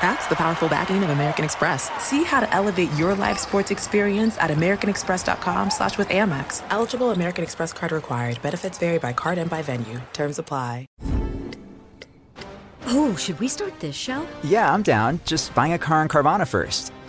That's the powerful backing of American Express. See how to elevate your live sports experience at americanexpress.com slash with Amex. Eligible American Express card required. Benefits vary by card and by venue. Terms apply. Oh, should we start this show? Yeah, I'm down. Just buying a car in Carvana first.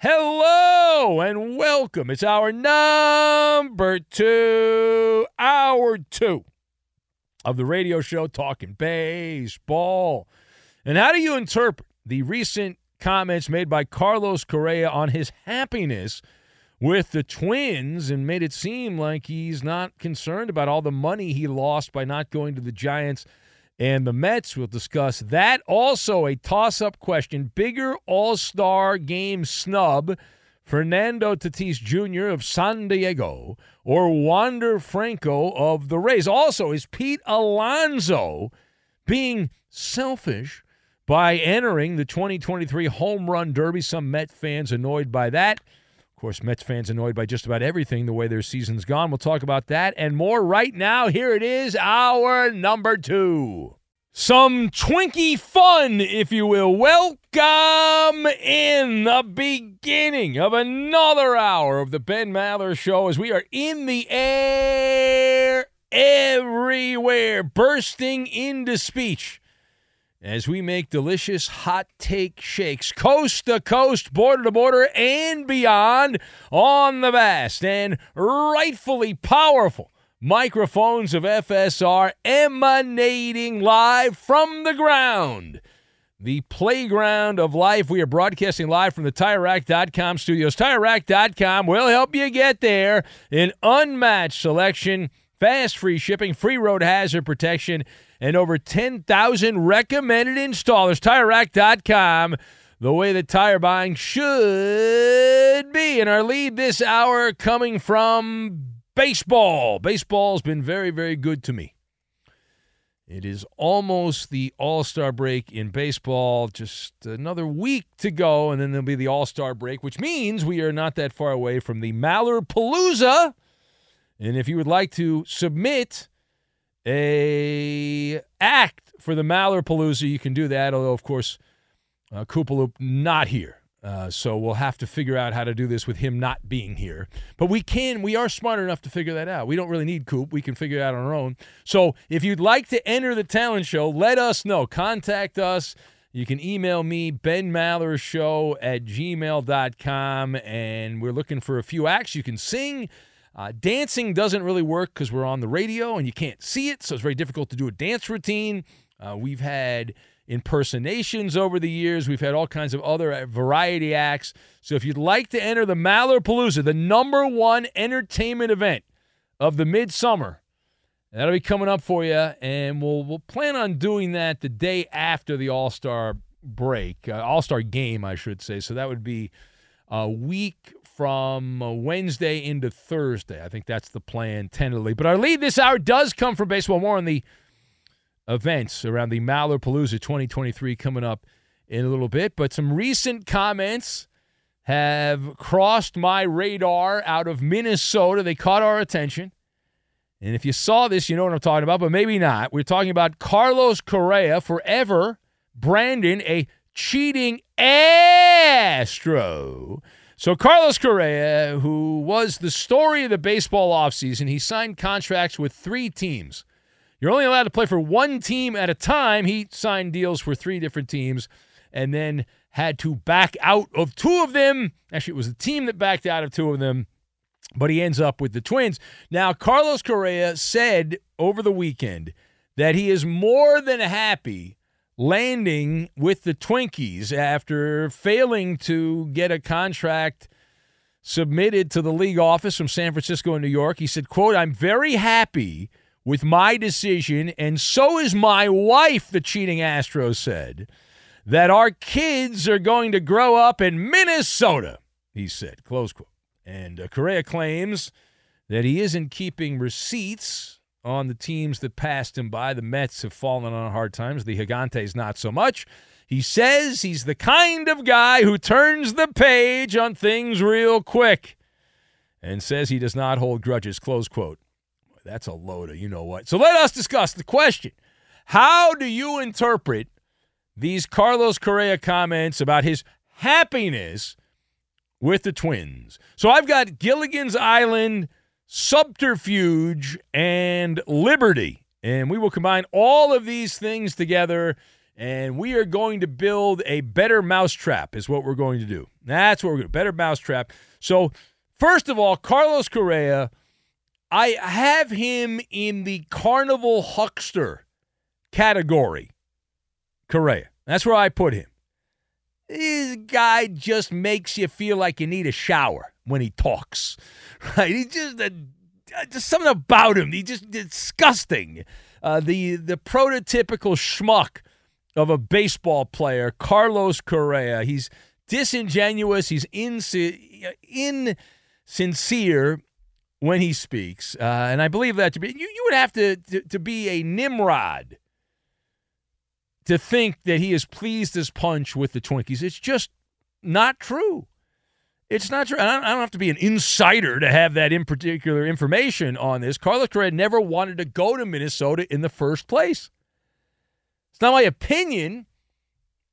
Hello and welcome. It's hour number two, hour two of the radio show talking baseball. And how do you interpret the recent comments made by Carlos Correa on his happiness with the Twins and made it seem like he's not concerned about all the money he lost by not going to the Giants and the Mets. We'll discuss that. Also, a toss up question bigger All Star game snub. Fernando Tatis Jr. of San Diego or Wander Franco of the Rays. Also, is Pete Alonso being selfish by entering the 2023 Home Run Derby? Some Met fans annoyed by that. Course, Mets fans annoyed by just about everything the way their season's gone. We'll talk about that and more right now. Here it is, hour number two. Some Twinkie fun, if you will. Welcome in the beginning of another hour of the Ben Maller Show as we are in the air everywhere, bursting into speech as we make delicious hot take shakes coast to coast, border to border, and beyond on the vast and rightfully powerful microphones of FSR emanating live from the ground. The playground of life. We are broadcasting live from the TireRack.com studios. TireRack.com will help you get there. An unmatched selection, fast free shipping, free road hazard protection, and over 10,000 recommended installers. TireRack.com, the way that tire buying should be. And our lead this hour coming from baseball. Baseball's been very, very good to me. It is almost the All Star break in baseball. Just another week to go, and then there'll be the All Star break, which means we are not that far away from the Maller Palooza. And if you would like to submit a act for the Maller Palooza, you can do that. Although, of course, uh, Koopaloop not here. Uh, so we'll have to figure out how to do this with him not being here. But we can, we are smart enough to figure that out. We don't really need Coop. We can figure it out on our own. So if you'd like to enter the talent show, let us know. Contact us. You can email me, Ben Maller Show at gmail.com, and we're looking for a few acts you can sing. Uh, dancing doesn't really work because we're on the radio and you can't see it, so it's very difficult to do a dance routine. Uh, we've had impersonations over the years. We've had all kinds of other uh, variety acts. So if you'd like to enter the Maller Palooza, the number one entertainment event of the midsummer, that'll be coming up for you, and we'll we'll plan on doing that the day after the All Star break, uh, All Star game, I should say. So that would be a week from uh, Wednesday into Thursday. I think that's the plan tentatively. But our lead this hour does come from baseball. More on the events around the Maller Palooza 2023 coming up in a little bit. But some recent comments have crossed my radar out of Minnesota. They caught our attention. And if you saw this, you know what I'm talking about, but maybe not. We're talking about Carlos Correa, forever Brandon, a cheating Astro. So Carlos Correa, who was the story of the baseball offseason, he signed contracts with three teams. You're only allowed to play for one team at a time. He signed deals for three different teams and then had to back out of two of them. Actually, it was the team that backed out of two of them, but he ends up with the Twins. Now, Carlos Correa said over the weekend that he is more than happy landing with the Twinkies after failing to get a contract submitted to the league office from San Francisco and New York. He said, quote, I'm very happy with my decision, and so is my wife, the cheating Astro said, that our kids are going to grow up in Minnesota, he said, close quote. And uh, Correa claims that he isn't keeping receipts on the teams that passed him by. The Mets have fallen on hard times, the Gigantes not so much. He says he's the kind of guy who turns the page on things real quick and says he does not hold grudges, close quote. That's a load of you know what. So let us discuss the question. How do you interpret these Carlos Correa comments about his happiness with the Twins? So I've got Gilligan's Island, subterfuge, and liberty. And we will combine all of these things together and we are going to build a better mousetrap, is what we're going to do. That's what we're going to do. Better mousetrap. So, first of all, Carlos Correa I have him in the carnival huckster category. Correa. That's where I put him. This guy just makes you feel like you need a shower when he talks. Right? He just uh, just something about him. He just disgusting. Uh, the the prototypical schmuck of a baseball player, Carlos Correa. He's disingenuous. He's insincere when he speaks, uh, and I believe that to be you, you would have to, to, to be a Nimrod to think that he is pleased as punch with the Twinkies. It's just not true. It's not true. I don't, have to be an insider to have that in particular information on this. Carlos Correa never wanted to go to Minnesota in the first place. It's not my opinion.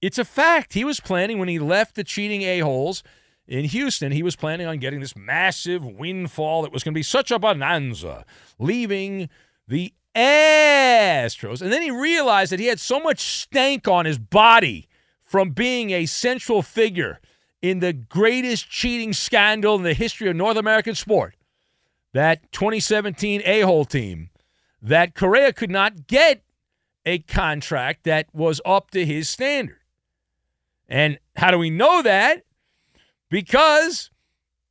It's a fact. He was planning when he left the cheating a-holes – in Houston, he was planning on getting this massive windfall that was going to be such a bonanza, leaving the Astros. And then he realized that he had so much stank on his body from being a central figure in the greatest cheating scandal in the history of North American sport, that 2017 a hole team, that Correa could not get a contract that was up to his standard. And how do we know that? because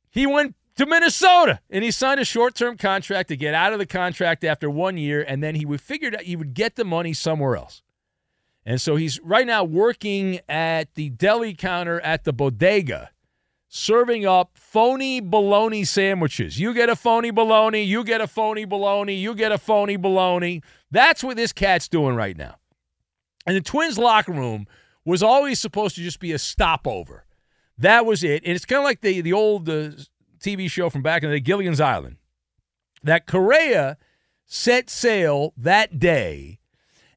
he went to Minnesota and he signed a short term contract to get out of the contract after one year, and then he would figure out he would get the money somewhere else. And so he's right now working at the deli counter at the bodega, serving up phony bologna sandwiches. You get a phony bologna, you get a phony bologna, you get a phony bologna. That's what this cat's doing right now. And the Twins locker room was always supposed to just be a stopover. That was it. And it's kind of like the, the old uh, TV show from back in the day, Gilligan's Island. That Correa set sail that day,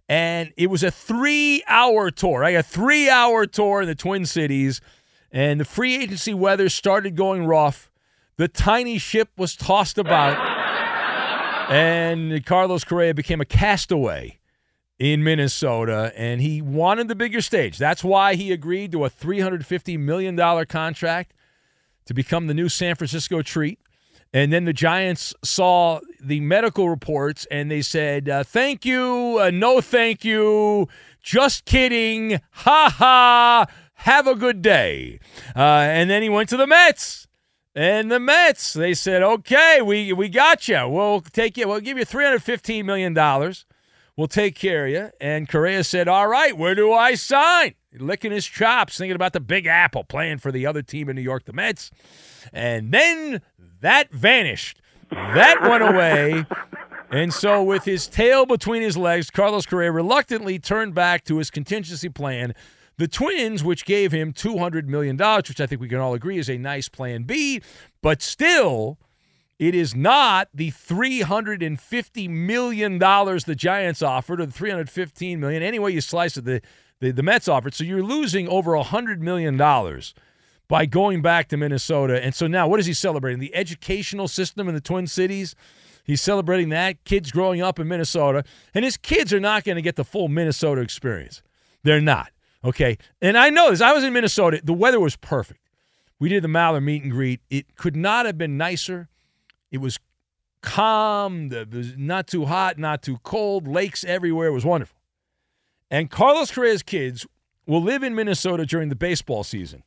and it was a three hour tour, right? A three hour tour in the Twin Cities, and the free agency weather started going rough. The tiny ship was tossed about, and Carlos Correa became a castaway in Minnesota, and he wanted the bigger stage. That's why he agreed to a $350 million contract to become the new San Francisco treat. And then the Giants saw the medical reports and they said, uh, thank you, uh, no thank you, just kidding, ha ha, have a good day. Uh, and then he went to the Mets. And the Mets, they said, okay, we, we got you. We'll take you. We'll give you $315 million. We'll take care of you. And Correa said, all right, where do I sign? Licking his chops, thinking about the Big Apple, playing for the other team in New York, the Mets. And then that vanished. That went away. And so, with his tail between his legs, Carlos Correa reluctantly turned back to his contingency plan the Twins, which gave him $200 million, which I think we can all agree is a nice plan B, but still, it is not the $350 million the Giants offered or the $315 million. Any way you slice it, the, the, the Mets offered. So you're losing over $100 million by going back to Minnesota. And so now, what is he celebrating? The educational system in the Twin Cities? He's celebrating that. Kids growing up in Minnesota. And his kids are not going to get the full Minnesota experience. They're not. Okay. And I know this. I was in Minnesota. The weather was perfect. We did the Maller meet and greet. It could not have been nicer. It was calm. It was not too hot, not too cold. Lakes everywhere. It was wonderful. And Carlos Correa's kids will live in Minnesota during the baseball season.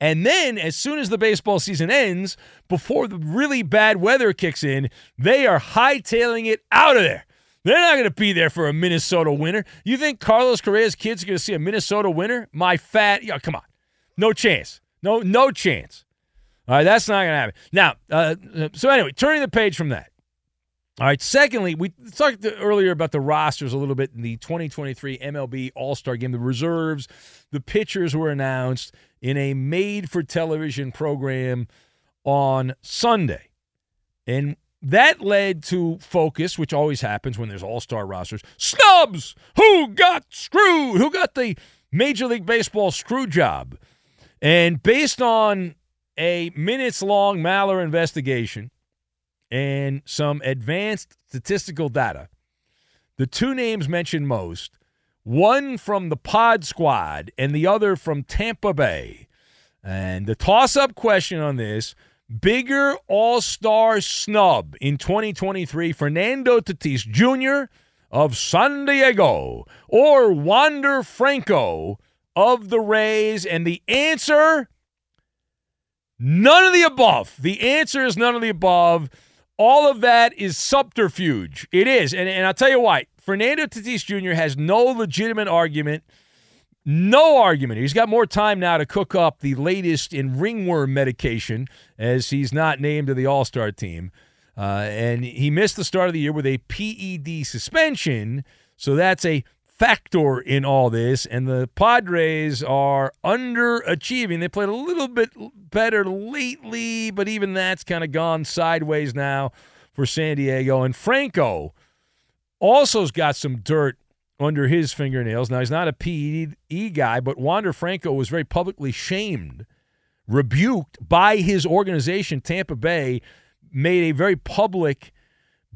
And then, as soon as the baseball season ends, before the really bad weather kicks in, they are hightailing it out of there. They're not going to be there for a Minnesota winter. You think Carlos Correa's kids are going to see a Minnesota winner? My fat, yeah, come on, no chance, no, no chance. All right, that's not going to happen. Now, uh, so anyway, turning the page from that. All right. Secondly, we talked earlier about the rosters a little bit in the 2023 MLB All Star Game. The reserves, the pitchers were announced in a made-for-television program on Sunday, and that led to focus, which always happens when there's all star rosters. Snubs! Who got screwed? Who got the Major League Baseball screw job? And based on a minutes long Maller investigation and some advanced statistical data, the two names mentioned most, one from the Pod Squad and the other from Tampa Bay. And the toss up question on this bigger all star snub in 2023 Fernando Tatis Jr. of San Diego or Wander Franco of the Rays? And the answer none of the above. The answer is none of the above. All of that is subterfuge. It is. And, and I'll tell you why. Fernando Tatis Jr. has no legitimate argument no argument. He's got more time now to cook up the latest in ringworm medication as he's not named to the All Star team. Uh, and he missed the start of the year with a PED suspension. So that's a factor in all this. And the Padres are underachieving. They played a little bit better lately, but even that's kind of gone sideways now for San Diego. And Franco also's got some dirt under his fingernails. Now, he's not a PED guy, but Wander Franco was very publicly shamed, rebuked by his organization, Tampa Bay, made a very public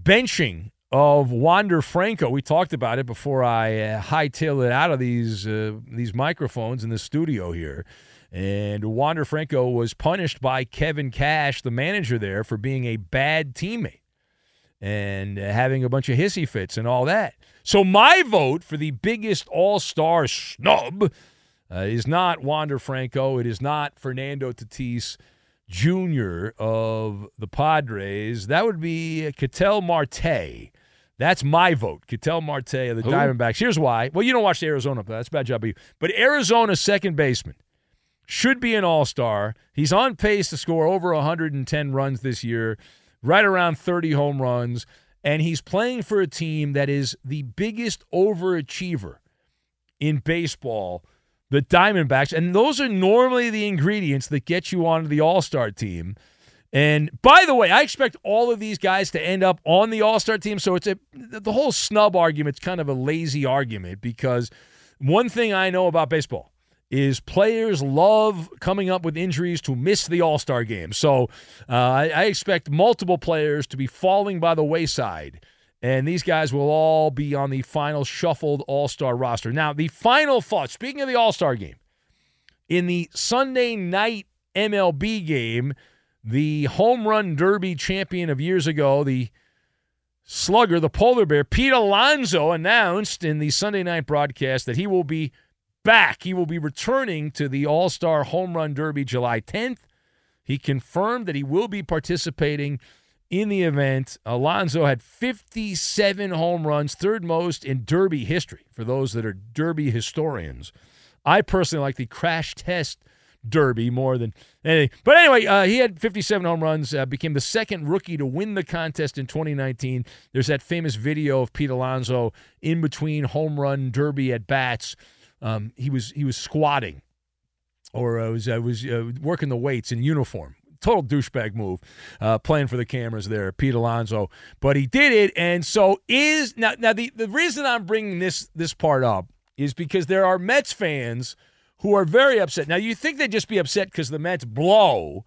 benching of Wander Franco. We talked about it before I uh, hightailed it out of these uh, these microphones in the studio here. And Wander Franco was punished by Kevin Cash, the manager there, for being a bad teammate and uh, having a bunch of hissy fits and all that. So my vote for the biggest all-star snub uh, is not Wander Franco. It is not Fernando Tatis Jr. of the Padres. That would be Ketel Marte. That's my vote. Ketel Marte of the Who? Diamondbacks. Here's why. Well, you don't watch the Arizona play. That's a bad job of you. But Arizona second baseman should be an all-star. He's on pace to score over 110 runs this year, right around 30 home runs and he's playing for a team that is the biggest overachiever in baseball, the Diamondbacks. And those are normally the ingredients that get you onto the All Star team. And by the way, I expect all of these guys to end up on the All Star team. So it's a the whole snub argument's kind of a lazy argument because one thing I know about baseball is players love coming up with injuries to miss the All Star game. So uh, I, I, expect multiple players to be falling by the wayside And these guys will all be on the final shuffled All Star roster. Now, the final thought speaking of the All Star game, in the Sunday night MLB game, the home run derby champion of years ago, the slugger, the polar bear, Pete Alonso, announced in the Sunday night broadcast that he will be back. He will be returning to the All Star Home Run Derby July 10th. He confirmed that he will be participating in the event. Alonso had 57 home runs, third most in Derby history for those that are Derby historians. I personally like the crash test Derby more than anything. But anyway, uh, he had 57 home runs, uh, became the second rookie to win the contest in 2019. There's that famous video of Pete Alonso in between home run Derby at bats. Um, he was he was squatting, or uh, was uh, was uh, working the weights in uniform. Total douchebag move, uh, playing for the cameras there, Pete Alonso. But he did it, and so is now. Now the, the reason I'm bringing this this part up is because there are Mets fans who are very upset. Now, you think they'd just be upset because the Mets blow,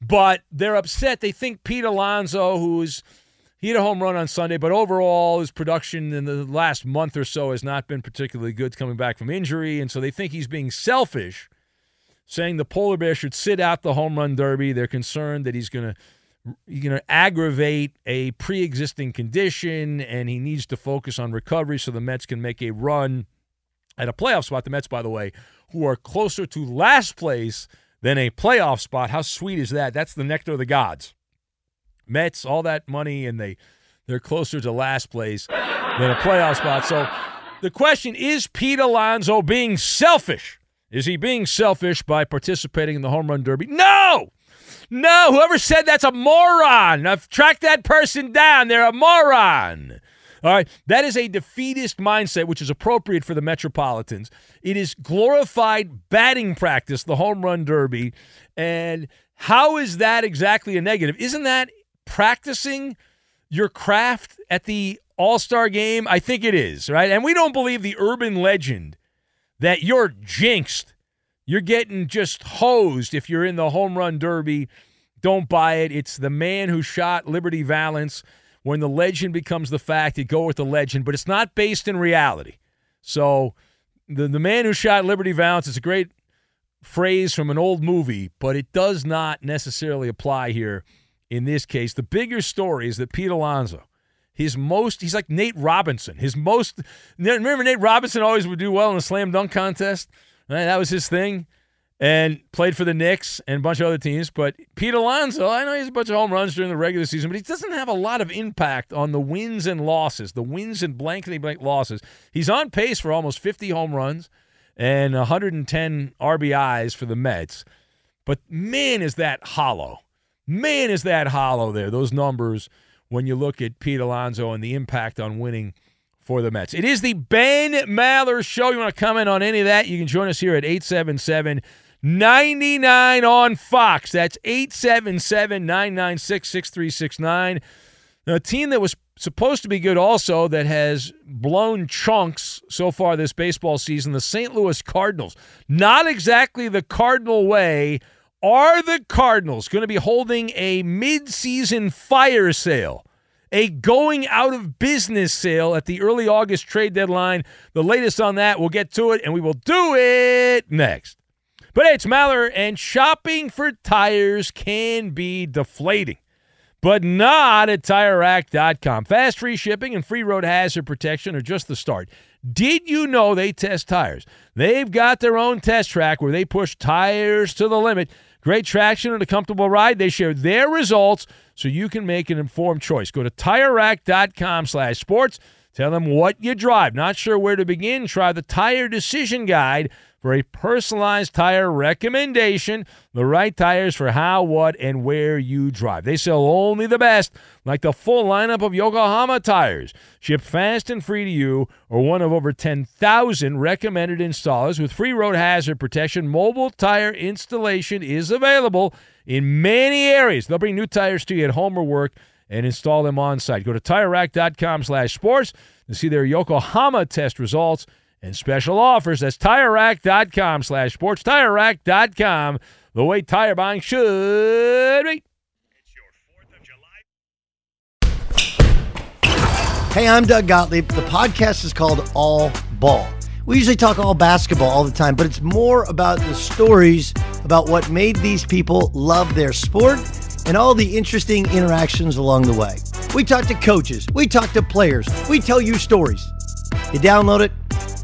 but they're upset. They think Pete Alonso, who's he had a home run on Sunday, but overall his production in the last month or so has not been particularly good coming back from injury, and so they think he's being selfish, saying the polar bear should sit out the home run derby. They're concerned that he's going to you know aggravate a pre-existing condition and he needs to focus on recovery so the Mets can make a run at a playoff spot. The Mets, by the way, who are closer to last place than a playoff spot. How sweet is that? That's the nectar of the gods. Mets, all that money, and they they're closer to last place than a playoff spot. So the question is Pete Alonso being selfish? Is he being selfish by participating in the home run derby? No! No, whoever said that's a moron. I've tracked that person down. They're a moron. All right. That is a defeatist mindset, which is appropriate for the Metropolitans. It is glorified batting practice, the home run derby. And how is that exactly a negative? Isn't that practicing your craft at the All Star game? I think it is, right? And we don't believe the urban legend that you're jinxed. You're getting just hosed if you're in the home run derby. Don't buy it. It's the man who shot Liberty Valance when the legend becomes the fact, you go with the legend, but it's not based in reality. So the, the man who shot Liberty Valance is a great phrase from an old movie, but it does not necessarily apply here in this case. The bigger story is that Pete Alonso, his most, he's like Nate Robinson. His most, remember Nate Robinson always would do well in a slam dunk contest? Right? That was his thing and played for the Knicks and a bunch of other teams. But Pete Alonso, I know he's a bunch of home runs during the regular season, but he doesn't have a lot of impact on the wins and losses, the wins and blankety blank losses. He's on pace for almost 50 home runs and 110 RBIs for the Mets. But man, is that hollow. Man, is that hollow there, those numbers, when you look at Pete Alonso and the impact on winning for the Mets. It is the Ben Maller Show. You want to comment on any of that? You can join us here at 877 99 on Fox. That's 877 996 6369. A team that was supposed to be good also that has blown chunks so far this baseball season, the St. Louis Cardinals. Not exactly the Cardinal way. Are the Cardinals going to be holding a midseason fire sale? a going out of business sale at the early August trade deadline. The latest on that, we'll get to it, and we will do it next. But hey, it's Maller, and shopping for tires can be deflating, but not at TireRack.com. Fast free shipping and free road hazard protection are just the start. Did you know they test tires? They've got their own test track where they push tires to the limit. Great traction and a comfortable ride. They share their results so you can make an informed choice. Go to TireRack.com slash sports. Tell them what you drive. Not sure where to begin? Try the Tire Decision Guide for a personalized tire recommendation. The right tires for how, what, and where you drive. They sell only the best, like the full lineup of Yokohama tires. Ship fast and free to you, or one of over 10,000 recommended installers with free road hazard protection. Mobile tire installation is available in many areas. They'll bring new tires to you at home or work and install them on site. Go to TireRack.com slash sports to see their Yokohama test results and special offers. That's TireRack.com slash sports. TireRack.com, the way tire buying should be. Hey, I'm Doug Gottlieb. The podcast is called All Ball. We usually talk all basketball all the time, but it's more about the stories about what made these people love their sport and all the interesting interactions along the way. We talk to coaches, we talk to players, we tell you stories. You download it,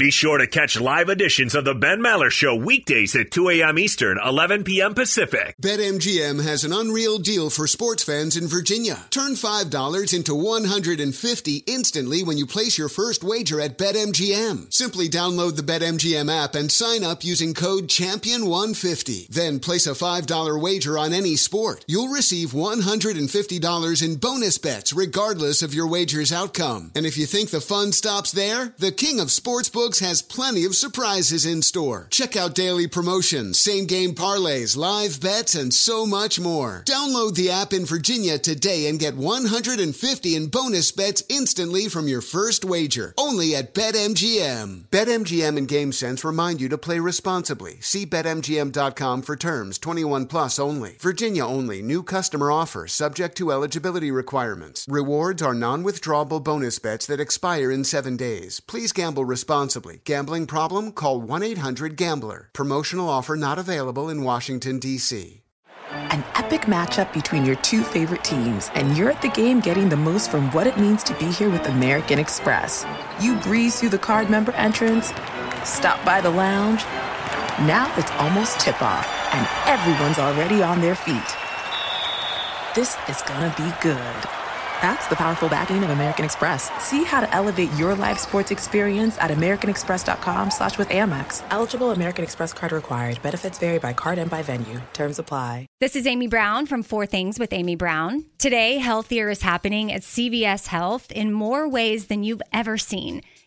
Be sure to catch live editions of the Ben Maller Show weekdays at 2 a.m. Eastern, 11 p.m. Pacific. BetMGM has an unreal deal for sports fans in Virginia. Turn $5 into 150 instantly when you place your first wager at BetMGM. Simply download the BetMGM app and sign up using code Champion150. Then place a $5 wager on any sport. You'll receive $150 in bonus bets regardless of your wager's outcome. And if you think the fun stops there, the king of sportsbooks has plenty of surprises in store. Check out daily promotions, same game parlays, live bets, and so much more. Download the app in Virginia today and get 150 in bonus bets instantly from your first wager. Only at BetMGM. BetMGM and GameSense remind you to play responsibly. See BetMGM.com for terms 21 plus only. Virginia only. New customer offer subject to eligibility requirements. Rewards are non withdrawable bonus bets that expire in seven days. Please gamble responsibly. Gambling problem? Call 1 800 Gambler. Promotional offer not available in Washington, D.C. An epic matchup between your two favorite teams, and you're at the game getting the most from what it means to be here with American Express. You breeze through the card member entrance, stop by the lounge. Now it's almost tip off, and everyone's already on their feet. This is gonna be good. That's the powerful backing of American Express. See how to elevate your live sports experience at americanexpress.com slash with Amex. Eligible American Express card required. Benefits vary by card and by venue. Terms apply. This is Amy Brown from Four Things with Amy Brown. Today, healthier is happening at CVS Health in more ways than you've ever seen.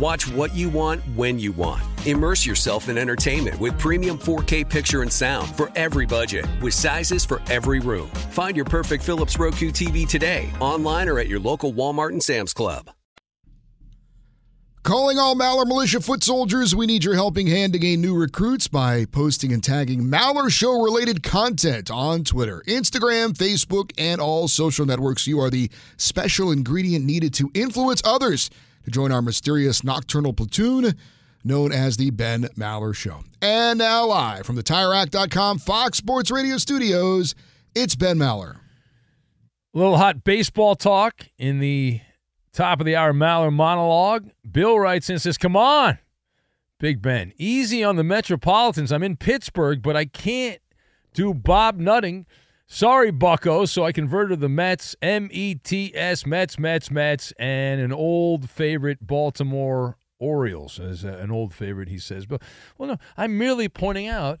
Watch what you want when you want. Immerse yourself in entertainment with premium 4K picture and sound for every budget, with sizes for every room. Find your perfect Philips Roku TV today, online or at your local Walmart and Sam's Club. Calling all Maller Militia foot soldiers, we need your helping hand to gain new recruits by posting and tagging Maller Show related content on Twitter, Instagram, Facebook, and all social networks. You are the special ingredient needed to influence others to join our mysterious nocturnal platoon known as the Ben Maller Show. And now, live from the TireRack.com Fox Sports Radio studios, it's Ben Maller. A little hot baseball talk in the top of the hour Maller monologue. Bill writes in and says, Come on, Big Ben, easy on the Metropolitans. I'm in Pittsburgh, but I can't do Bob Nutting. Sorry, Bucko. So I converted the Mets, M E T S, Mets, Mets, Mets, and an old favorite, Baltimore Orioles, as an old favorite, he says. But, well, no, I'm merely pointing out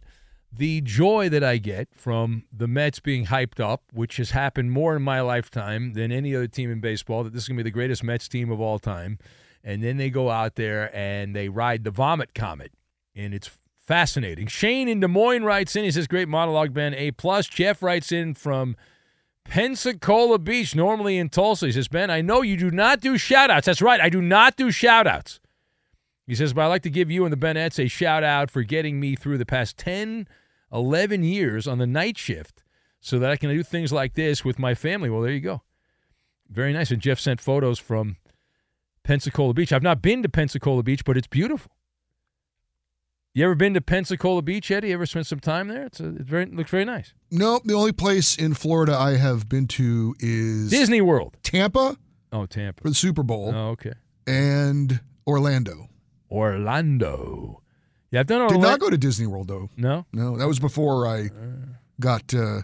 the joy that I get from the Mets being hyped up, which has happened more in my lifetime than any other team in baseball, that this is going to be the greatest Mets team of all time. And then they go out there and they ride the vomit comet. And it's fascinating. Shane in Des Moines writes in. He says, Great monologue, Ben. A plus. Jeff writes in from Pensacola Beach, normally in Tulsa. He says, Ben, I know you do not do shout outs. That's right. I do not do shout outs. He says, but I'd like to give you and the Bennett's a shout out for getting me through the past 10 11 years on the night shift so that I can do things like this with my family. Well, there you go. Very nice. And Jeff sent photos from Pensacola Beach. I've not been to Pensacola Beach, but it's beautiful. You ever been to Pensacola Beach, Eddie? You ever spent some time there? It's, a, it's very it looks very nice. No, the only place in Florida I have been to is Disney World. Tampa Oh, Tampa. for the Super Bowl Oh, okay. and Orlando. Orlando. Yeah, I've done Orlando. Did not go to Disney World though. No. No, that was before I got uh,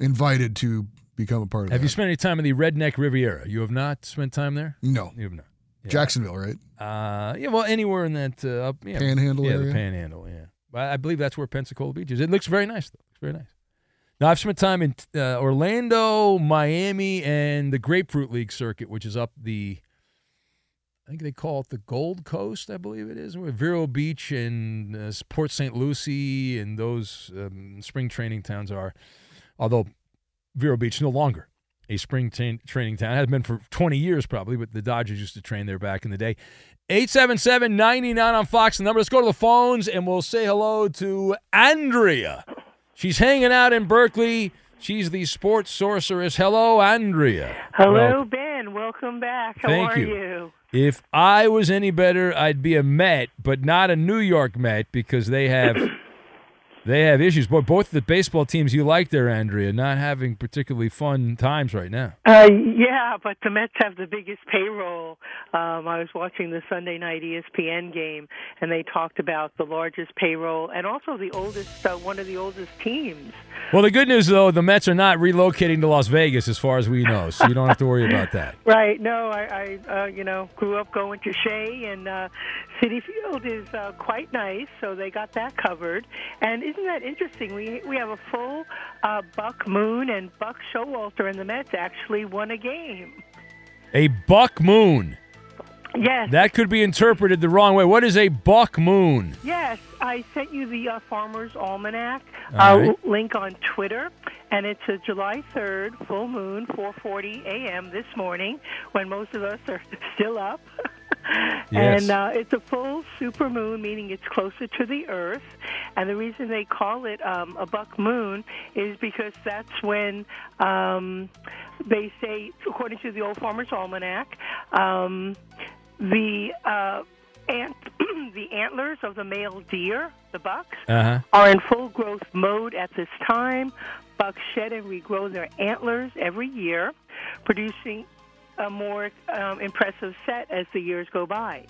invited to become a part of Have that. you spent any time in the Redneck Riviera? You have not spent time there. no, You have not. Yeah. Jacksonville, right? Uh, yeah, well, anywhere in that uh, up, yeah, Panhandle yeah, area? the Panhandle, yeah. I, I believe that's where Pensacola Beach is. It looks very nice, though. It's very nice. Now, I've spent time in uh, Orlando, Miami, and the Grapefruit League circuit, which is up the, I think they call it the Gold Coast, I believe it is, where Vero Beach and uh, Port St. Lucie and those um, spring training towns are. Although Vero Beach no longer a spring tra- training town. It has been for 20 years probably, but the Dodgers used to train there back in the day. 877 99 on Fox, the number. Let's go to the phones and we'll say hello to Andrea. She's hanging out in Berkeley. She's the sports sorceress. Hello, Andrea. Hello, Welcome. Ben. Welcome back. How Thank are you. you? If I was any better, I'd be a Met, but not a New York Met because they have they have issues. But both the baseball teams you like there, Andrea, not having particularly fun times right now. Uh, yeah, but the Mets have the biggest payroll. Um, I was watching the Sunday night ESPN game, and they talked about the largest payroll and also the oldest, uh, one of the oldest teams. Well, the good news though, the Mets are not relocating to Las Vegas, as far as we know, so you don't have to worry about that. Right. No, I, I uh, you know, grew up going to Shea, and uh, Citi Field is uh, quite nice, so they got that covered. And isn't that interesting? We we have a full uh, Buck Moon and Buck Showalter, and the Mets actually won a game. A buck moon. Yes. That could be interpreted the wrong way. What is a buck moon? Yes, I sent you the uh, Farmer's Almanac uh, right. link on Twitter, and it's a July 3rd, full moon, 4:40 a.m. this morning, when most of us are still up. Yes. And uh, it's a full super moon, meaning it's closer to the Earth. And the reason they call it um, a buck moon is because that's when um, they say, according to the Old Farmer's Almanac, um, the uh, ant, the antlers of the male deer, the bucks, Uh-huh. are in full growth mode at this time. Bucks shed and regrow their antlers every year, producing a more um, impressive set as the years go by.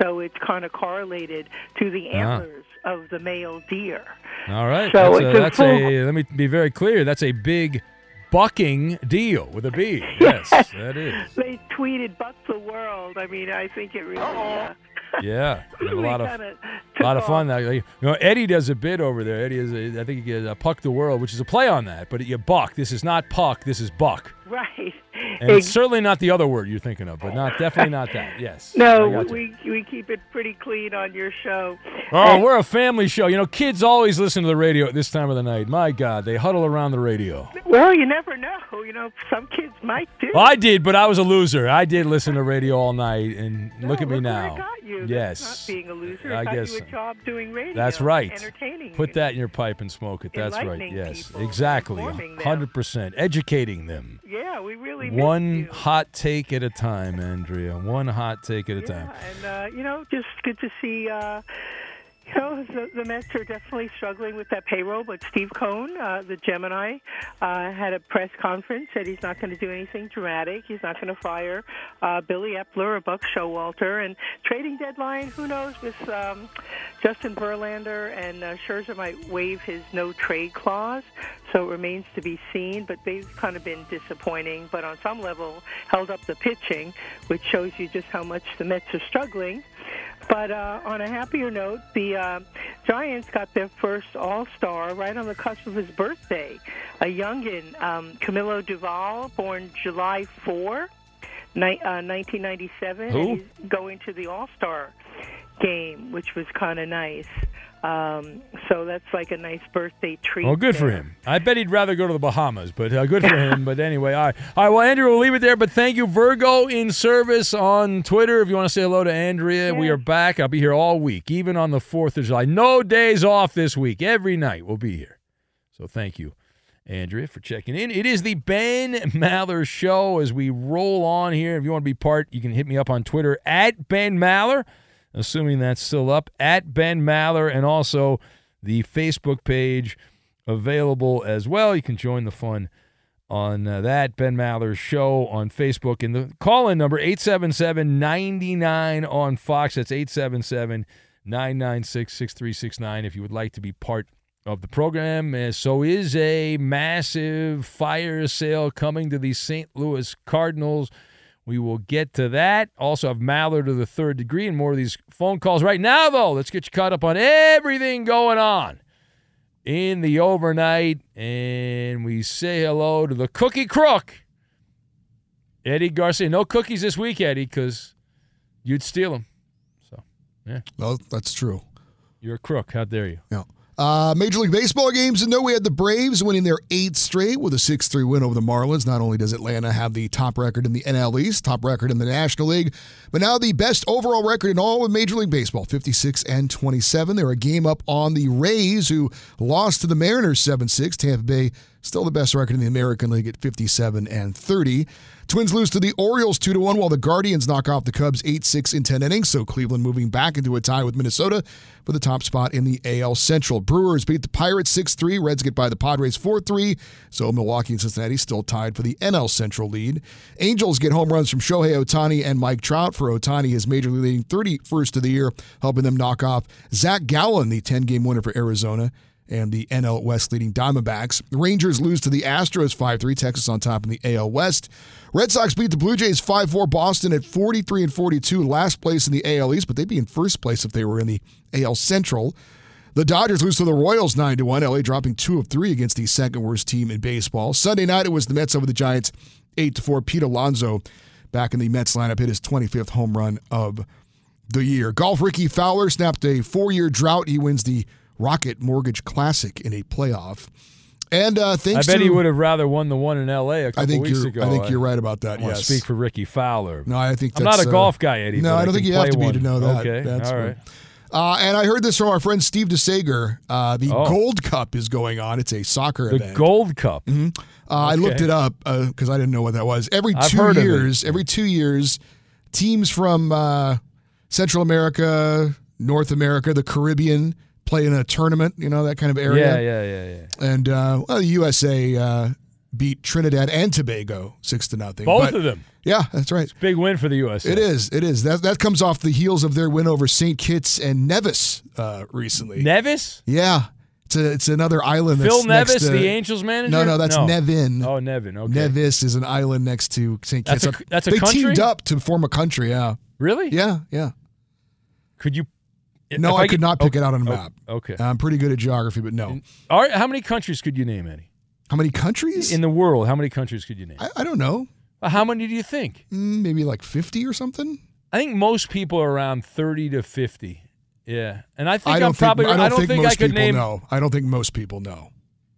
So it's kind of correlated to the Ah. antlers of the male deer. All right. So that's a, it's a that's a let me be very clear. That's a big bucking deal with a B. Yes, that is. They tweeted "Buck the world." I mean, I think it really. Uh, Yeah, a lot of a lot of fun. off. Now, you know, Eddie does a bit over there. Eddie is, a, I think, he a puck the world, which is a play on that. But you buck. This is not puck. This is buck, Right. And it's certainly not the other word you're thinking of. But not definitely not that. Yes. No, we we keep it pretty clean on your show. Oh, And- we're a family show. You know, kids always listen to the radio at this time of the night. My God, they huddle around the radio. well, you never know. You know, some kids might do. Well, I did, but I was a loser. I did listen to radio all night, and look at me look now. it got you. That's Yes, not being a loser. It I guess you a job doing radio. that's right. Entertaining. Put that in your pipe and smoke it. That's right. Yes, people, exactly. Hundred percent, educating them. Yeah, we really One hot take at a time, Andrea. One hot take at a time. And uh, you know, just good to see. Uh, know, the, the Mets are definitely struggling with that payroll, but Steve Cohen, uh, the Gemini, uh, had a press conference, said he's not going to do anything dramatic. He's not going to fire uh, Billy Eppler or Buck Showalter. And trading deadline, who knows, with um, Justin Verlander and uh, Scherzer might waive his no trade clause. So it remains to be seen, but they've kind of been disappointing. But on some level, held up the pitching, which shows you just how much the Mets are struggling. But uh, on a happier note, the uh, Giants got their first All Star right on the cusp of his birthday. A youngin, um, Camilo Doval, born July 4, ni- uh, 1997. Who? And he's going to the All Star game, which was kind of nice. Um, so that's like a nice birthday treat. Well, good for him. I bet he'd rather go to the Bahamas, but uh, good for him. But anyway, all right. All right, well, Andrea, we'll leave it there. But thank you, Virgo in service on Twitter. If you want to say hello to Andrea, we are back. I'll be here all week, even on the 4th of July. No days off this week. Every night we'll be here. So thank you, Andrea, for checking in. It is the Ben Maller Show as we roll on here. If you want to be part, you can hit me up on Twitter at Ben Maller. Assuming that's still up, at Ben Maller, and also the Facebook page available as well. You can join the fun on uh, that Ben Maller show on Facebook. And the call in number 877 99 on Fox. That's 877 996 6369 if you would like to be part of the program. Uh, so is a massive fire sale coming to the St. Louis Cardinals. We will get to that. Also have Maller to the third degree and more of these phone calls. Right now, though, let's get you caught up on everything going on in the overnight. And we say hello to the cookie crook, Eddie Garcia. No cookies this week, Eddie, because you'd steal them. So, yeah. Well, that's true. You're a crook. How dare you? Yeah. Uh, Major League Baseball games. And no, we had the Braves winning their eighth straight with a 6 3 win over the Marlins. Not only does Atlanta have the top record in the NL East, top record in the National League, but now the best overall record in all of Major League Baseball 56 and 27. They're a game up on the Rays, who lost to the Mariners 7 6. Tampa Bay still the best record in the American League at 57 and 30. Twins lose to the Orioles 2 1, while the Guardians knock off the Cubs 8 6 in 10 innings. So Cleveland moving back into a tie with Minnesota for the top spot in the AL Central. Brewers beat the Pirates 6 3. Reds get by the Padres 4 3. So Milwaukee and Cincinnati still tied for the NL Central lead. Angels get home runs from Shohei Ohtani and Mike Trout. For Ohtani, his major league 31st of the year, helping them knock off Zach Gallen, the 10 game winner for Arizona and the NL West leading Diamondbacks. Rangers lose to the Astros 5 3. Texas on top in the AL West. Red Sox beat the Blue Jays 5 4. Boston at 43 and 42, last place in the AL East, but they'd be in first place if they were in the AL Central. The Dodgers lose to the Royals 9 to 1. LA dropping 2 of 3 against the second worst team in baseball. Sunday night, it was the Mets over the Giants 8 to 4. Pete Alonso back in the Mets lineup hit his 25th home run of the year. Golf Rickie Fowler snapped a four year drought. He wins the Rocket Mortgage Classic in a playoff. And uh, thanks I bet to, he would have rather won the one in L.A. a couple I think weeks you're. ago. I think you're right about that. I Yes. speak for Rickie Fowler. No, I think I'm not a uh, golf guy, Eddie. No, I don't can think you have to be one. to know that. Okay, That's all right. Uh, and I heard this from our friend Steve DeSager. Uh, the Oh. Gold Cup is going on. It's a soccer The event. Gold Cup. Uh, I looked it up because I didn't know what that was. Every I've two heard of it. years, every two years, teams from uh, Central America, North America, the Caribbean play in a tournament. You know that kind of area. Yeah, yeah, yeah, yeah. And uh, well, the USA uh, beat Trinidad and Tobago six to nothing. Both But- of them. Yeah, that's right. Big win for the U.S. It is. It is. That that comes off the heels of their win over St. Kitts and Nevis uh, recently. Nevis? yeah, it's a, it's another island. That's Phil Nevis, to- the Angels manager? No, no, that's No. Nevin. Oh, Nevin. Okay. Nevis is an island next to St. That's Kitts. a- that's a they country? teamed up to form a country. Yeah. Really? Yeah. Yeah. Could you? No, I, get- could not pick okay, it out on a oh, map. Okay. I'm pretty good at geography, but no. All right. How many countries could you name, Eddie? How many countries in the world? How many countries could you name? I, I don't know. How many do you think? Mm, maybe like 50 or something. I think most people are around thirty to fifty. Yeah, and I think I don't am probably. think, I don't think, think most I could people name. know. I don't think most people know.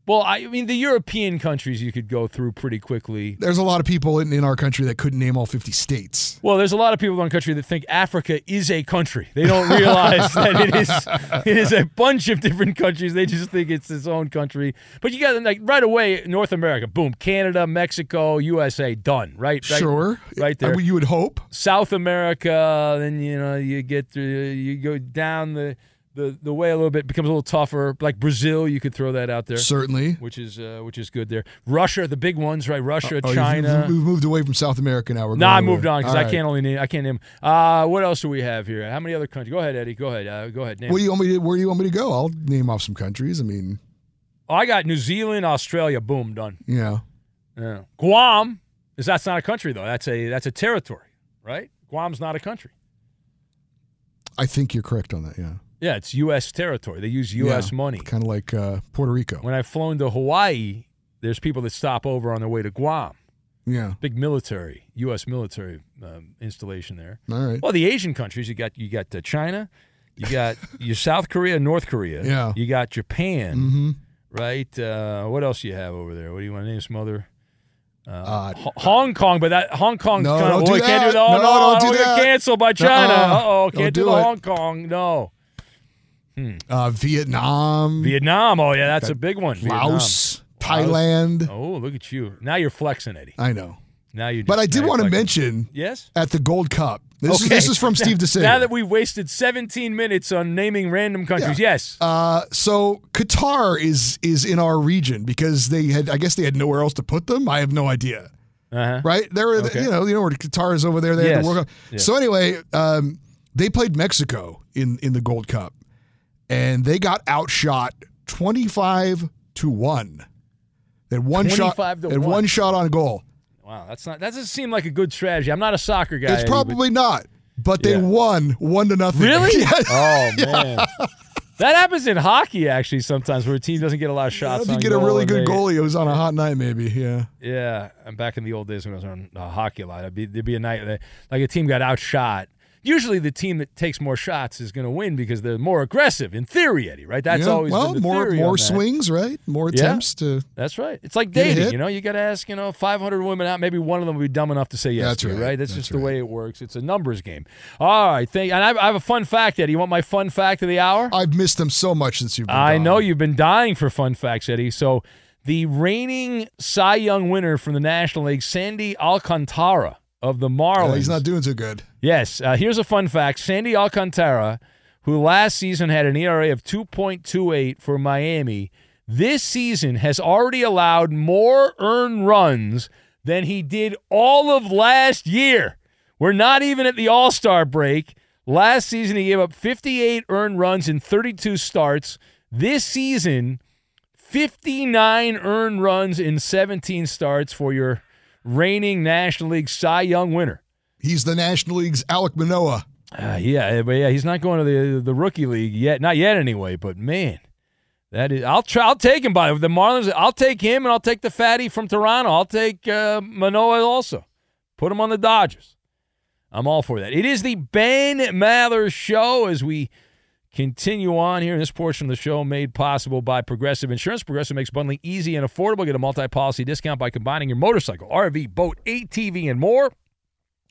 Well, I mean, the European countries you could go through pretty quickly. There's a lot of people in, in our country that couldn't name all 50 states. Well, there's a lot of people in our country that think Africa is a country. They don't realize that it is it is a bunch of different countries. They just think it's its own country. But you got like right away, North America, boom, Canada, Mexico, USA, done. Right, right Sure. right there. Uh, You would hope. South America, then you know you get through, you go down the, the the way a little bit, becomes a little tougher. Like Brazil, you could throw that out there, Certainly. which is uh, which is good there. Russia, the big ones, right? Russia, Oh, you've- China. We've moved away from South America now. We're No, I moved away. on because All I right. can't only name I can't name. Uh, what else do we have here? How many other countries? Go ahead, Eddie. Go ahead. Uh, go ahead. Name. What do you want me to? Where do you want me to go? I'll name off some countries. I mean, oh, I got New Zealand, Australia. Boom, done. yeah. Yeah. Guam is that's not a country though. That's a that's a territory, right? Guam's not a country. I think you're correct on that. Yeah. Yeah, it's U.S. territory. They use U.S. money. Kind of like uh, Puerto Rico. When I've flown to Hawaii, there's people that stop over on their way to Guam. Yeah. Big military, U.S. military um, installation there. All right. Well, the Asian countries, you got you got uh, China, you got your South Korea, North Korea. Yeah. You got Japan, Mm-hmm. right? Uh, what else you have over there? What do you want to name some other? Uh, Uh, Ho- Hong Kong, but that Hong Kong's No, kind of don't do can't do that. Oh, No, no, don't do that. canceled by China. Uh-uh. Uh oh, can't do, do the. Hong Kong. No. Uh, Vietnam, Vietnam. Oh yeah, that's That- a big one. Laos, Vietnam. Thailand. Oh, look at you. Now you're flexing, Eddie. I know. Now you. But I did want to mention Yes. at the Gold Cup. This, is, this is from Steve DeSager. Now that we've wasted 17 minutes on naming random countries, yes. Uh, so Qatar is is in our region because they had, I guess they had nowhere else to put them. I have no idea. Uh-huh. Right? There were, Okay. you know, you know where Qatar is over there. They had Yes. the World Cup. Yes. So anyway, um, they played Mexico in in the Gold Cup, and they got outshot twenty five to one. They had one shot. 25 had one. one shot on goal. Wow, that's not. That doesn't seem like a good strategy. I'm not a soccer guy. It's Eddie, but- probably not, but they Yeah. won one to nothing. Really? Oh man, that happens in hockey actually sometimes where a team doesn't get a lot of shots. If you get a really good they- goalie, it was on a hot night, maybe. Yeah. Yeah, and back in the old days when I was on uh, hockey a lot, it'd be, there'd be a night that, like a team got outshot. Usually, the team that takes more shots is going to win because they're more aggressive. In theory, Eddie, right? That's Yeah, always well been the more more swings, right? More Yeah. attempts to. That's right. It's like dating. You know, you got to ask. You know, 500 women out. Maybe one of them will be dumb enough to say yes That's to right. right? That's, That's just the way it works. It's a numbers game. All right. Thank. And I, I have a fun fact, Eddie. You want my fun fact of the hour? I've missed them so much since you've been. I know you've been dying for fun facts, Eddie. So, the reigning Cy Young winner from the National League, Sandy Alcantara of the Marlins. Yeah, he's not doing too good. Yes. Uh, here's a fun fact Sandy Alcantara, who last season had an ERA of 2.28 for Miami, this season has already allowed more earned runs than he did all of last year. We're not even at the All Star break. Last season, he gave up 58 earned runs in 32 starts. This season, 59 earned runs in 17 starts for your reigning National League Cy Young winner. He's the National League's Alek Manoah. Uh, yeah, but yeah, he's not going to the the rookie league yet, not yet anyway. But man, that is, I'll try. I'll take him by the Marlins. I'll take him, and I'll take the fatty from Toronto. I'll take uh, Manoah also. Put him on the Dodgers. I'm all for that. It is the Ben Maller Show as we continue on here in this portion of the show made possible by Progressive Insurance. Progressive makes bundling easy and affordable. Get a multi-policy discount by combining your motorcycle, RV, boat, ATV, and more.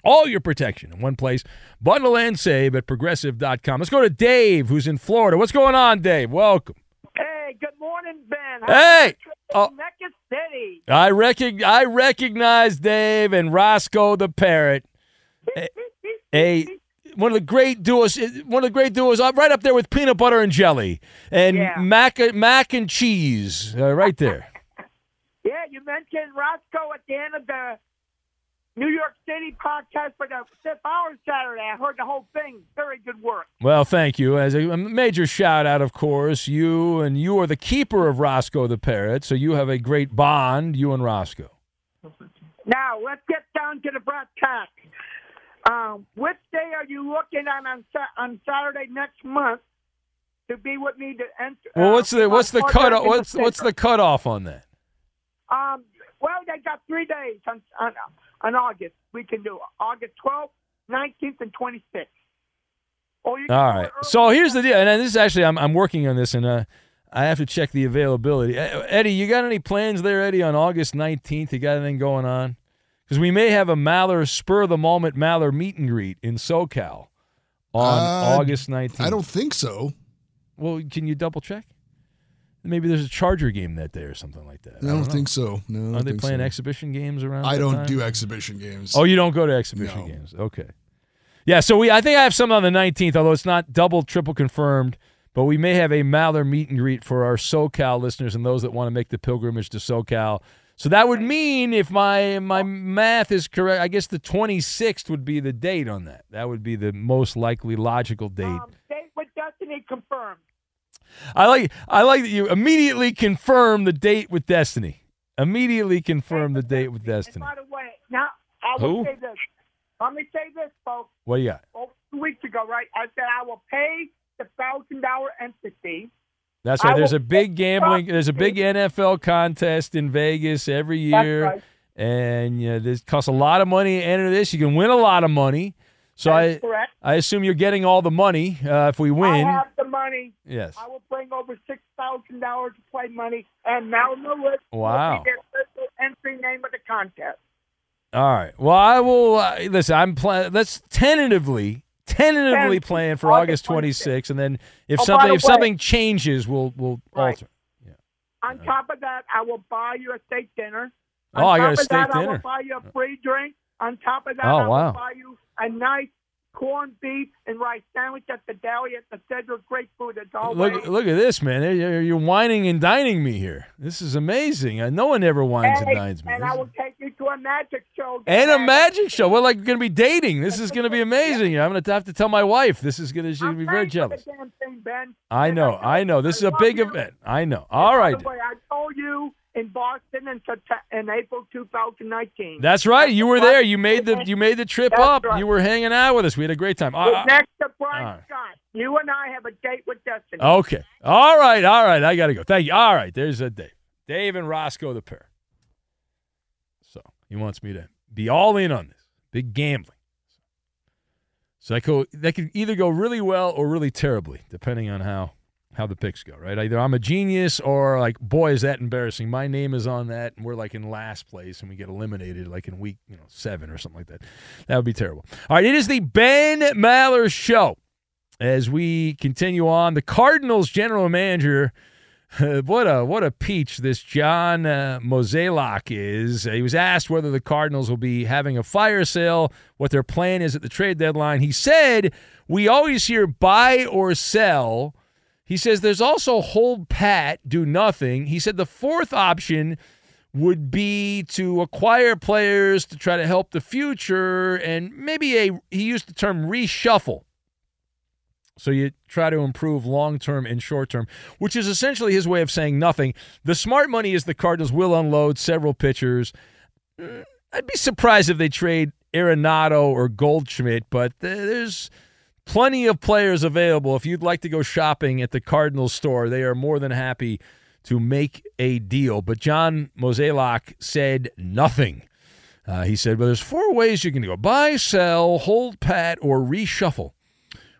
All your protection in one place. Bundle and save at progressive.com. Let's go to Dave, who's in Florida. What's going on, Dave? Welcome. Hey, good morning, Ben. Hey! Oh. City. I, recog- I recognize Dave and Roscoe the Parrot. A, a- one of the great duos, one of the great duos, uh, right up there with peanut butter and jelly and Yeah. mac, mac and cheese, uh, right there. Yeah, you mentioned Roscoe at the end of the New York City podcast for the fifth hour Saturday. I heard the whole thing. Very good work. Well, thank you. As a, major shout out, of course, you and you are the keeper of Roscoe the Parrot, so you have a great bond, you and Roscoe. Now, let's get down to the tacks. Um, which day are you looking at on, on Saturday next month to be with me to enter? Well, what's the what's the uh, cut? in the What's what's the cutoff on that? Um, well, they got three days on, on, on August. We can do August 12th, 19th, and 26th. Or you can All do right. it early. So here's the deal, and this is actually I'm I'm working on this, and uh, I have to check the availability. Uh, Eddie, you got any plans there, Eddie, on August 19th? You got anything going on? Because we may have a Maller spur of the moment Maller meet and greet in SoCal on Uh, August 19th. I don't think so. Well, can you double check? Maybe there's a Charger game that day or something like that. I don't, know. think so. No, Are they think playing so. exhibition games around? I don't time? do exhibition games. Oh, you don't go to exhibition games. Okay. Yeah, so we I think I have something on the 19th, although it's not double, triple confirmed, but we may have a Maller meet and greet for our SoCal listeners and those that want to make the pilgrimage to SoCal. So that would mean if my my math is correct, I guess the 26th would be the date on that. That would be the most likely logical date. Um, date with Destiny confirmed. I like I like that you immediately confirm the date with Destiny. Immediately confirm the date with Destiny. By the way, now I will Who? say this. Let me say this, folks. What do you got? Oh, two weeks ago, right? I said I will pay the thousand dollar entity. That's I right. There's a big gambling. There's a big. NFL contest in Vegas every year, right. and you know, this costs a lot of money to enter this. You can win a lot of money. So I, correct. I assume you're getting all the money uh, if we win. I have money. Yes. I will bring over six thousand dollars to play money, and Mal Lewis Wow. will be their official entry name of the contest. All right. Well, I will uh, listen. I'm plan. Let's tentatively, tentatively plan for August August 26th, and then if Oh, something if way- something changes, we'll we'll Right. alter. On top of that, I will buy you a steak dinner. Oh, I got a steak that, I will buy you a free drink. On top of that, Oh, I will wow. buy you a nice corned beef and rice sandwich at the deli at the Cedric Great Food. It's always Look, look at this, man. You're, you're whining and dining me here. This is amazing. Uh, No one ever wines and Hey, dines me. and I will take you to a magic show. And a magic show. We're like going to be dating. This is going to be amazing. I'm going to have to tell my wife. This is going to. She's going to be very jealous. thing, Ben. I know. I know. This is a big event. I know. All right. Way, I told you in Boston in, in April 2019. That's right. You were there. You made the you made the trip That's up. right. You were hanging out with us. We had a great time. Uh, Next to Brian right. Scott, you and I have a date with Destiny. Okay. All right. All right. I got to go. Thank you. All right. There's a Dave. Dave and Roscoe the pair. So he wants me to be all in on this. Big gambling. So I go, that could either go really well or really terribly, depending on how how the picks go, right? Either I'm a genius or like, boy, is that embarrassing. My name is on that, and we're like in last place, and we get eliminated like in week, you know, seven or something like that. That would be terrible. All right, it is the Ben Maller Show. As we continue on, the Cardinals general manager, what a what a peach this John uh, Mozeliak is. he was asked whether the Cardinals will be having a fire sale, what their plan is at the trade deadline. He said, "We always hear buy or sell." He says there's also hold pat, do nothing. He said the fourth option would be to acquire players to try to help the future and maybe a he used the term reshuffle. So you try to improve long term and short term, which is essentially his way of saying nothing. The smart money is the Cardinals will unload several pitchers. Mm, I'd be surprised if they trade Arenado or Goldschmidt, but there's plenty of players available. If you'd like to go shopping at the Cardinals store, they are more than happy to make a deal. But John Mozeliak said nothing. Uh, he said, well, there's four ways you can go buy, sell, hold pat, or reshuffle,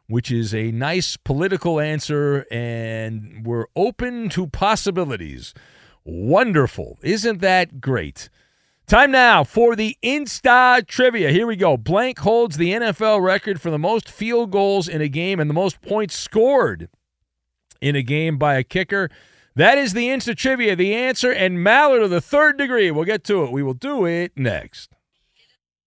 which is a nice political answer, and we're open to possibilities. Wonderful. Isn't that great? Time now for the Insta trivia. Here we go. Blank holds the NFL record for the most field goals in a game and the most points scored in a game by a kicker. That is the Insta trivia, the answer, and Mallard of the third degree. We'll get to it. We will do it next.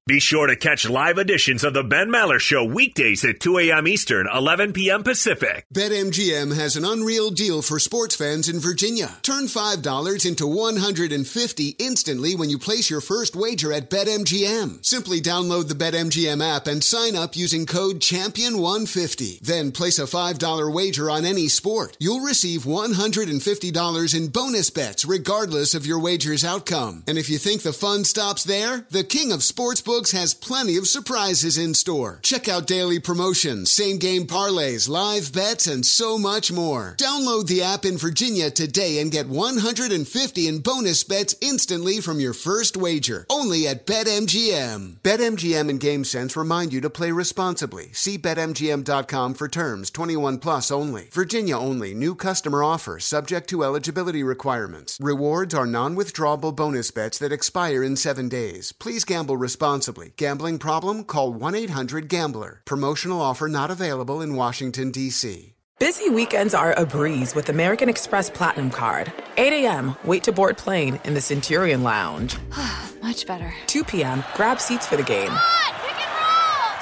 Be sure to catch live editions of the Ben Maller Show weekdays at 2 a.m. Eastern, 11 p.m. Pacific. BetMGM has an unreal deal for sports fans in Virginia. Turn $5 into 150 instantly when you place your first wager at BetMGM. Simply download the BetMGM app and sign up using code Champion150. Then place a $5 wager on any sport. You'll receive $150 in bonus bets regardless of your wager's outcome. And if you think the fun stops there, the King of Sportsbooks has plenty of surprises in store. Check out daily promotions, same game parlays, live bets, and so much more. Download the app in Virginia today and get 150 in bonus bets instantly from your first wager. Only at BetMGM. BetMGM and GameSense remind you to play responsibly. See BetMGM.com for terms 21 plus only. Virginia only. New customer offer subject to eligibility requirements. Rewards are non withdrawable bonus bets that expire in seven days. Please gamble responsibly. Gambling problem? Call 1 800 Gambler. Promotional offer not available in Washington, D.C. Busy weekends are a breeze with American Express Platinum Card. 8 a.m., wait to board plane in the Centurion Lounge. Much better. 2 p.m., grab seats for the game.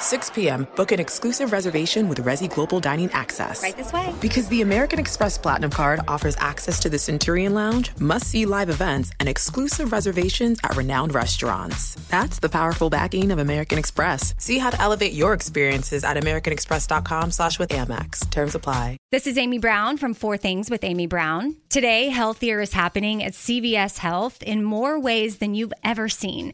6 p.m., book an exclusive reservation with Resy Global Dining Access. Right this way. Because the American Express Platinum Card offers access to the Centurion Lounge, must see live events, and exclusive reservations at renowned restaurants. That's the powerful backing of American Express. See how to elevate your experiences at AmericanExpress.com slash with Amex. Terms apply. This is Amy Brown from Four Things with Amy Brown. Today, healthier is happening at CVS Health in more ways than you've ever seen.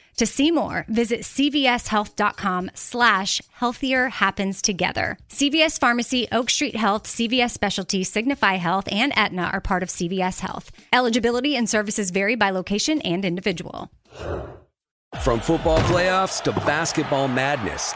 To see more, visit cvshealth.com slash healthier happens together. CVS Pharmacy, Oak Street Health, CVS Specialty, Signify Health, and Aetna are part of CVS Health. Eligibility and services vary by location and individual. From football playoffs to basketball madness,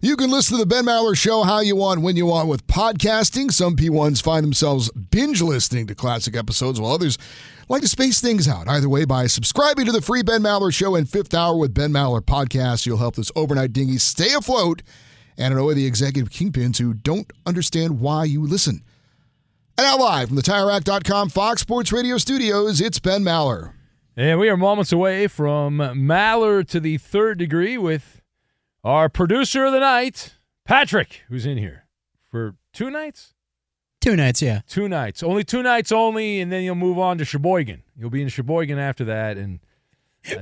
You can listen to the Ben Maller Show how you want, when you want with podcasting. Some P1s find themselves binge listening to classic episodes, while others like to space things out. Either way, by subscribing to the free Ben Maller Show and Fifth Hour with Ben Maller podcast, you'll help this overnight dinghy stay afloat and annoy the executive kingpins who don't understand why you listen. And now live from the TireRack.com Fox Sports Radio studios, it's Ben Maller. And we are moments away from Maller to the third degree with our producer of the night, Patrick, who's in here for two nights. Two nights, yeah. Two nights, only two nights only, and then you'll move on to Sheboygan. You'll be in Sheboygan after that, and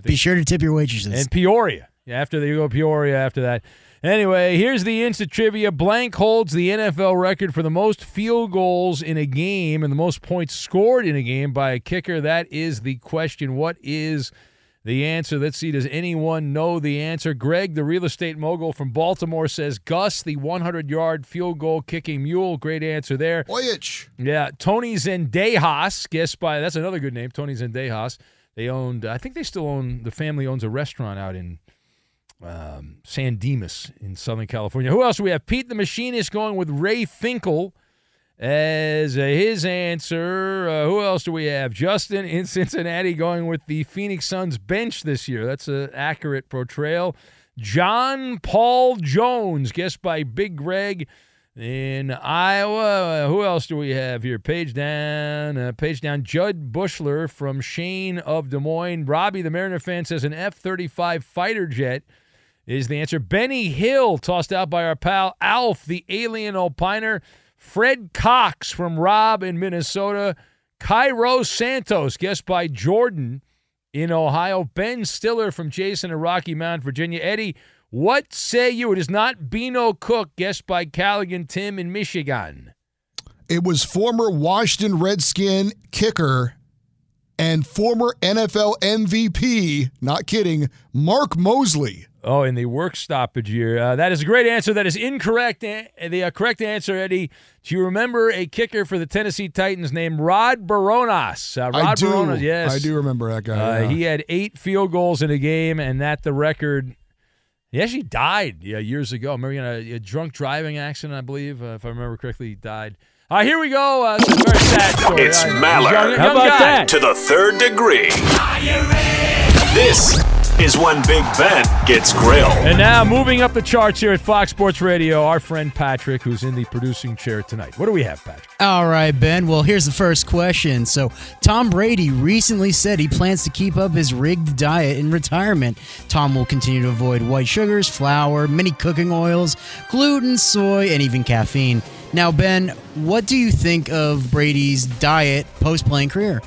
be sure to tip your waitresses. And Peoria, after they go Peoria after that. Anyway, here's the instant trivia. Blank holds the NFL record for the most field goals in a game and the most points scored in a game by a kicker. That is the question. What is the answer. Let's see. Does anyone know the answer? Greg, the real estate mogul from Baltimore, says Gus, the 100 yard field goal kicking mule. Great answer there. Voyage. Yeah. Tony Zendejas, guess by, that's another good name, Tony Zendejas. They owned, I think they still own, the family owns a restaurant out in um, San Dimas in Southern California. Who else do we have? Pete the Machinist going with Ray Finkel as his answer. Uh, who else do we have? Justin in Cincinnati going with the Phoenix Suns bench this year. That's an accurate portrayal. John Paul Jones, guessed by Big Greg in Iowa. Uh, who else do we have here? Page down, uh, page down. Judd Bushler from Shane of Des Moines. Robbie, the Mariner fan, says an F 35 fighter jet is the answer. Benny Hill, tossed out by our pal Alf, the alien opiner. Fred Cox from Rob in Minnesota. Cairo Santos, guest by Jordan in Ohio. Ben Stiller from Jason in Rocky Mount, Virginia. Eddie, what say you? It is not Beano Cook, guest by Callaghan Tim in Michigan. It was former Washington Redskin kicker and former NFL MVP, not kidding, Mark Moseley. Oh, in the work stoppage year. Uh, that is a great answer. That is incorrect. The uh, correct answer, Eddie. Do you remember a kicker for the Tennessee Titans named Rob Bironas? Uh, Rob I do. Bironas, yes. I do remember that guy. Uh, yeah. He had eight field goals in a game, and that the record. He actually died yeah, years ago. I remember in a, a drunk driving accident, I believe, uh, if I remember correctly, he died. Uh, here we go. Uh, it's a very sad story. It's Uh, Maller. young- young How about guy. that? To the third degree. This is when Big Ben gets grilled. And now, moving up the charts here at Fox Sports Radio, our friend Patrick, who's in the producing chair tonight. What do we have, Patrick? All right, Ben. Well, here's the first question. So, Tom Brady recently said he plans to keep up his rigged diet in retirement. Tom will continue to avoid white sugars, flour, many cooking oils, gluten, soy, and even caffeine. Now, Ben, what do you think of Brady's diet post playing career?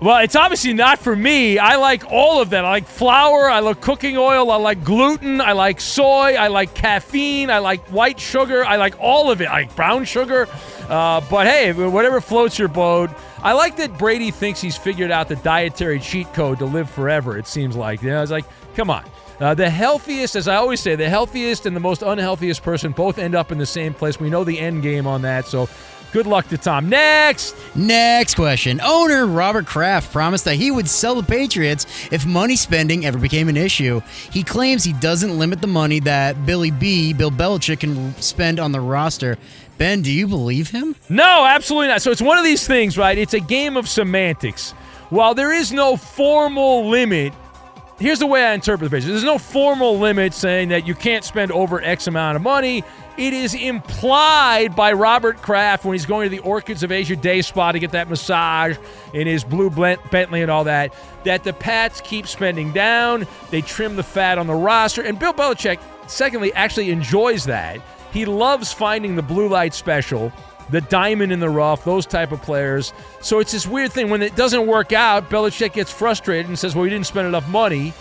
Well, it's obviously not for me. I like all of that. I like flour. I like cooking oil. I like gluten. I like soy. I like caffeine. I like white sugar. I like all of it. I like brown sugar. Uh, but hey, whatever floats your boat. I like that Brady thinks he's figured out the dietary cheat code to live forever. It seems like. You know, it's like, come on. Uh, the healthiest, as I always say, the healthiest and the most unhealthiest person both end up in the same place. We know the end game on that. So good luck to Tom. Next. Next question. Owner Robert Kraft promised that he would sell the Patriots if money spending ever became an issue. He claims he doesn't limit the money that Billy B, Bill Belichick, can spend on the roster. Ben, do you believe him? No, absolutely not. So it's one of these things, right? It's a game of semantics. While there is no formal limit, here's the way I interpret the page. There's no formal limit saying that you can't spend over X amount of money. It is implied by Robert Kraft when he's going to the Orchids of Asia Day Spa to get that massage in his blue Bentley and all that, that the Pats keep spending down. They trim the fat on the roster. And Bill Belichick, secondly, actually enjoys that. He loves finding the blue light special the diamond in the rough, those type of players. So it's this weird thing when it doesn't work out, Belichick gets frustrated and says, "Well, we didn't spend enough money."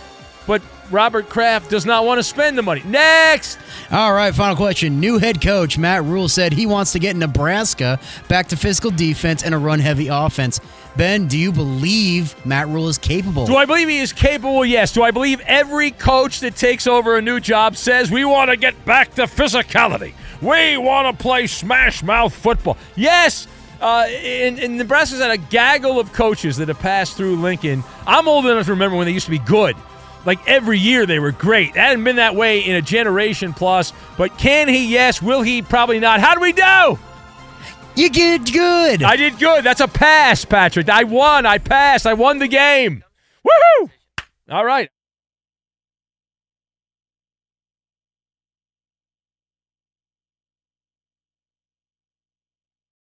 But Robert Kraft does not want to spend the money. Next. All right, final question. New head coach Matt Rhule said he wants to get Nebraska back to physical defense and a run heavy offense. Ben, do you believe Matt Rhule is capable? Do I believe he is capable? Yes. Do I believe every coach that takes over a new job says we want to get back to physicality? We want to play smash mouth football. Yes. Uh, and, and Nebraska's had a gaggle of coaches that have passed through Lincoln. I'm old enough to remember when they used to be good. Like every year they were great. That hadn't been that way in a generation plus. But can he? Yes. Will he? Probably not. How do we do? You did good. I did good. That's a pass, Patrick. I won. I passed. I won the game. Woohoo! All right.